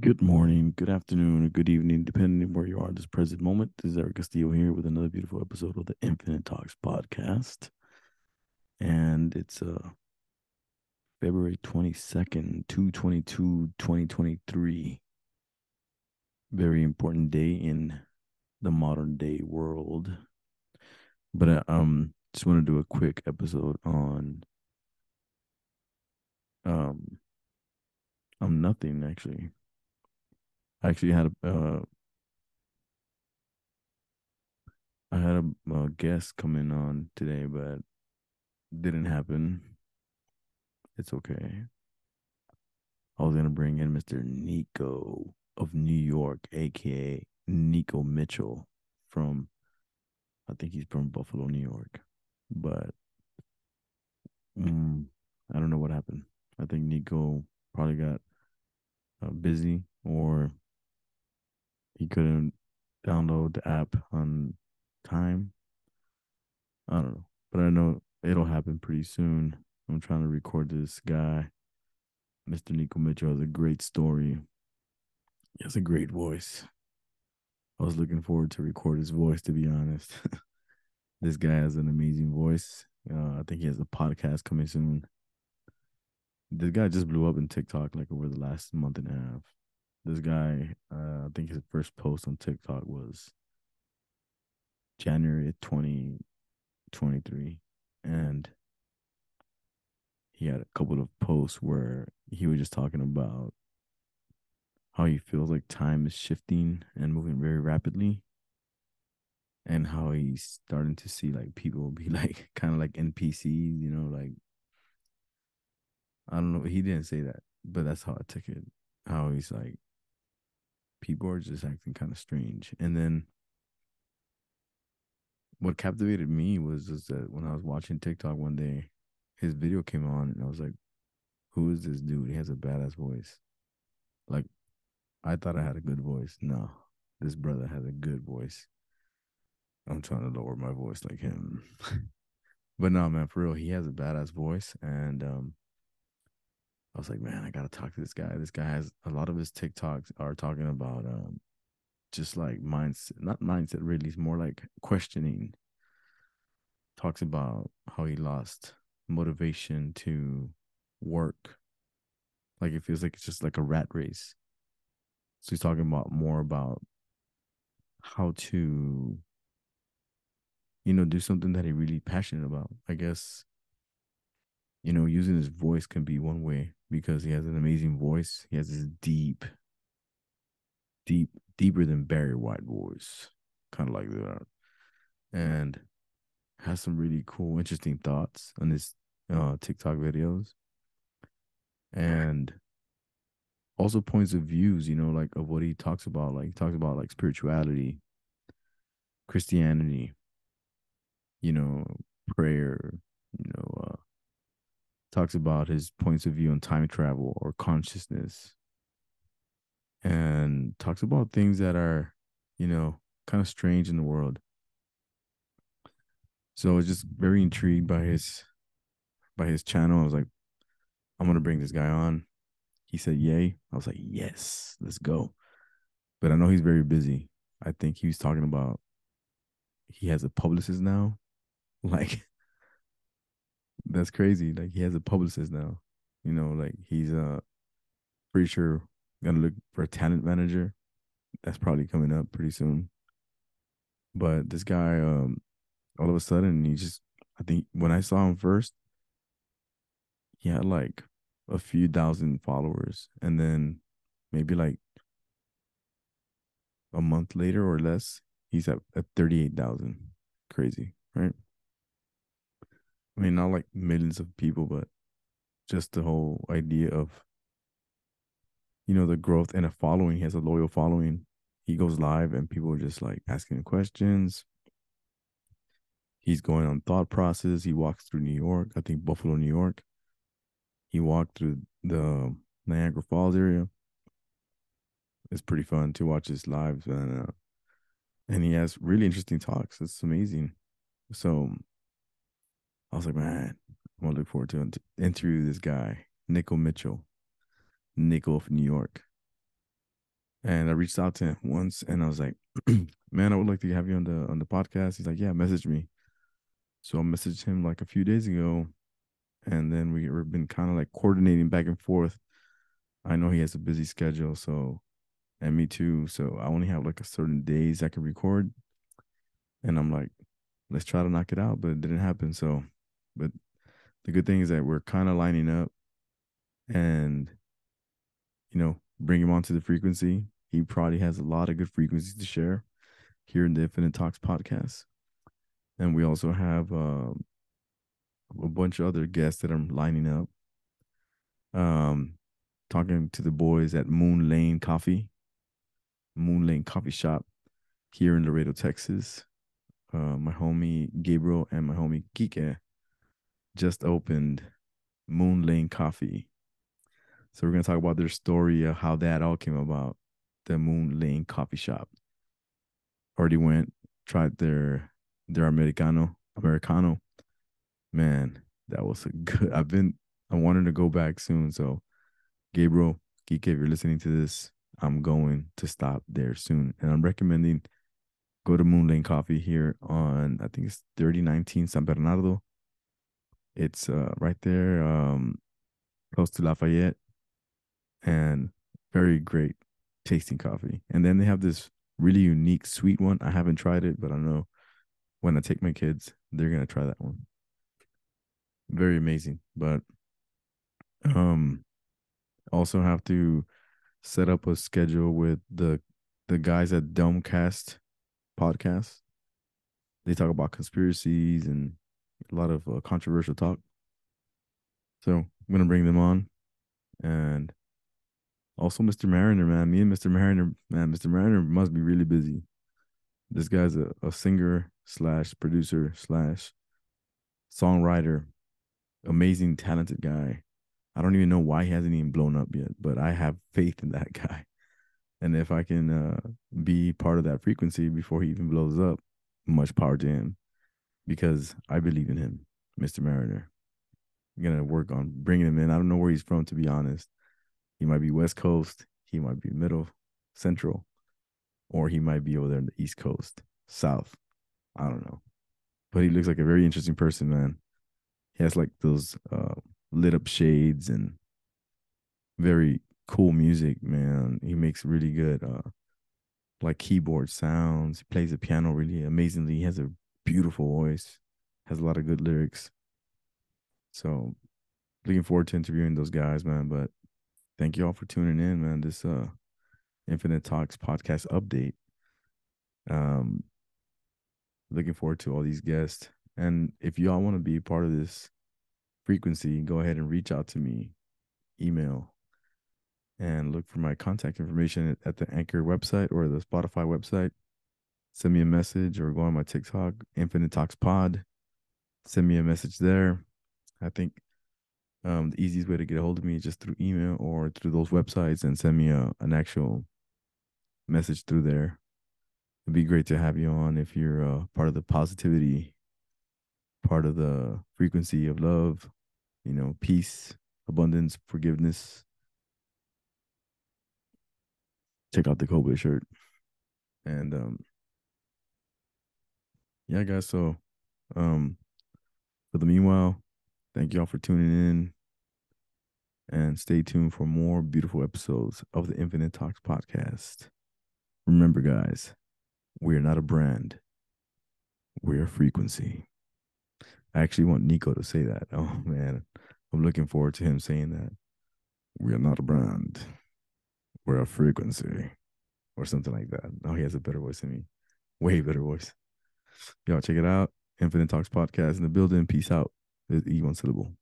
Good morning, good afternoon, or good evening, depending on where you are at this present moment. This is Eric Castillo here with another beautiful episode of the Infinite Talks podcast. And it's uh February 22nd, 222, 2023. Very important day in the modern day world. But I um just want to do a quick episode on um on nothing actually. I actually had a uh, I had a, a guest coming on today, but didn't happen. It's okay. I was gonna bring in Mr. Nico of New York, aka Nico Mitchell from I think he's from Buffalo, New York. But mm, I don't know what happened. I think Nico probably got uh, busy or he couldn't download the app on time. I don't know, but I know it'll happen pretty soon. I'm trying to record this guy. Mr. Nico Mitchell has a great story. He has a great voice. I was looking forward to record his voice, to be honest. this guy has an amazing voice. Uh, I think he has a podcast coming soon. This guy just blew up in TikTok like over the last month and a half. This guy, uh, I think his first post on TikTok was January 2023. And he had a couple of posts where he was just talking about how he feels like time is shifting and moving very rapidly and how he's starting to see like people be like kind of like npcs you know like i don't know he didn't say that but that's how i took it how he's like people are just acting kind of strange and then what captivated me was is that when i was watching tiktok one day his video came on and i was like who is this dude he has a badass voice like I thought I had a good voice. No, this brother has a good voice. I'm trying to lower my voice like him. but no, man, for real, he has a badass voice. And um, I was like, man, I gotta talk to this guy. This guy has a lot of his TikToks are talking about um just like mindset, not mindset really, it's more like questioning. Talks about how he lost motivation to work. Like it feels like it's just like a rat race so he's talking about more about how to, you know, do something that he really passionate about. I guess, you know, using his voice can be one way because he has an amazing voice. He has this deep, deep, deeper than Barry White voice, kind of like that, and has some really cool, interesting thoughts on his uh, TikTok videos. And also points of views, you know, like of what he talks about. Like he talks about like spirituality, Christianity, you know, prayer, you know, uh talks about his points of view on time travel or consciousness. And talks about things that are, you know, kind of strange in the world. So I was just very intrigued by his by his channel. I was like, I'm gonna bring this guy on he said, Yay. I was like, Yes, let's go. But I know he's very busy. I think he was talking about he has a publicist now. Like, that's crazy. Like, he has a publicist now. You know, like, he's uh, pretty sure gonna look for a talent manager. That's probably coming up pretty soon. But this guy, um, all of a sudden, he just, I think when I saw him first, he had like a few thousand followers and then maybe like a month later or less he's at, at 38,000 crazy right i mean not like millions of people but just the whole idea of you know the growth and a following he has a loyal following he goes live and people are just like asking questions he's going on thought process he walks through new york i think buffalo new york he walked through the Niagara Falls area. It's pretty fun to watch his lives and uh, and he has really interesting talks. It's amazing. So I was like, man, I'm gonna look forward to interview this guy, Nico Mitchell, Nico of New York. And I reached out to him once and I was like, man, I would like to have you on the on the podcast. He's like, yeah, message me. So I messaged him like a few days ago. And then we, we've been kind of like coordinating back and forth. I know he has a busy schedule, so and me too. So I only have like a certain days I can record. And I'm like, let's try to knock it out, but it didn't happen. So, but the good thing is that we're kind of lining up and, you know, bring him onto the frequency. He probably has a lot of good frequencies to share here in the Infinite Talks podcast. And we also have uh, a bunch of other guests that I'm lining up. Um, talking to the boys at Moonlane Coffee, Moonlane Coffee Shop here in Laredo, Texas. Uh, my homie Gabriel and my homie Kike just opened Moonlane Coffee. So we're gonna talk about their story of how that all came about. The Moonlane Coffee Shop. Already went, tried their their Americano, Americano. Man, that was a good. I've been I wanted to go back soon. So Gabriel, Kike, if you're listening to this, I'm going to stop there soon. And I'm recommending go to Moonlane Coffee here on I think it's 3019 San Bernardo. It's uh, right there, um, close to Lafayette, and very great tasting coffee. And then they have this really unique sweet one. I haven't tried it, but I know when I take my kids, they're gonna try that one. Very amazing. But um also have to set up a schedule with the the guys at Domecast podcast. They talk about conspiracies and a lot of uh, controversial talk. So I'm gonna bring them on, and also Mr. Mariner, man. Me and Mr. Mariner, man. Mr. Mariner must be really busy. This guy's a, a singer slash producer slash songwriter, amazing, talented guy. I don't even know why he hasn't even blown up yet, but I have faith in that guy. And if I can uh, be part of that frequency before he even blows up, much power to him because I believe in him, Mr. Mariner. I'm to work on bringing him in. I don't know where he's from, to be honest. He might be West Coast, he might be Middle, Central, or he might be over there in the East Coast, South. I don't know. But he looks like a very interesting person, man. He has like those uh, lit up shades and very cool music, man. He makes really good uh like keyboard sounds. He plays the piano really amazingly. He has a beautiful voice, has a lot of good lyrics. So looking forward to interviewing those guys, man. But thank you all for tuning in, man. This uh Infinite Talks podcast update. Um looking forward to all these guests. And if y'all want to be part of this frequency, go ahead and reach out to me. Email and look for my contact information at the Anchor website or the Spotify website. Send me a message or go on my TikTok, Infinite Talks Pod. Send me a message there. I think um, the easiest way to get a hold of me is just through email or through those websites and send me a, an actual message through there. It'd be great to have you on if you're uh, part of the positivity, part of the frequency of love, you know, peace, abundance, forgiveness, check out the Kobe shirt. And um yeah, guys, so um for the meanwhile, thank y'all for tuning in. And stay tuned for more beautiful episodes of the Infinite Talks podcast. Remember, guys, we are not a brand. We're a frequency. I actually want Nico to say that. Oh man, I'm looking forward to him saying that. We are not a brand we're a frequency or something like that. Oh, he has a better voice than me. Way better voice. Y'all check it out. Infinite Talks Podcast in the building. Peace out. E one syllable.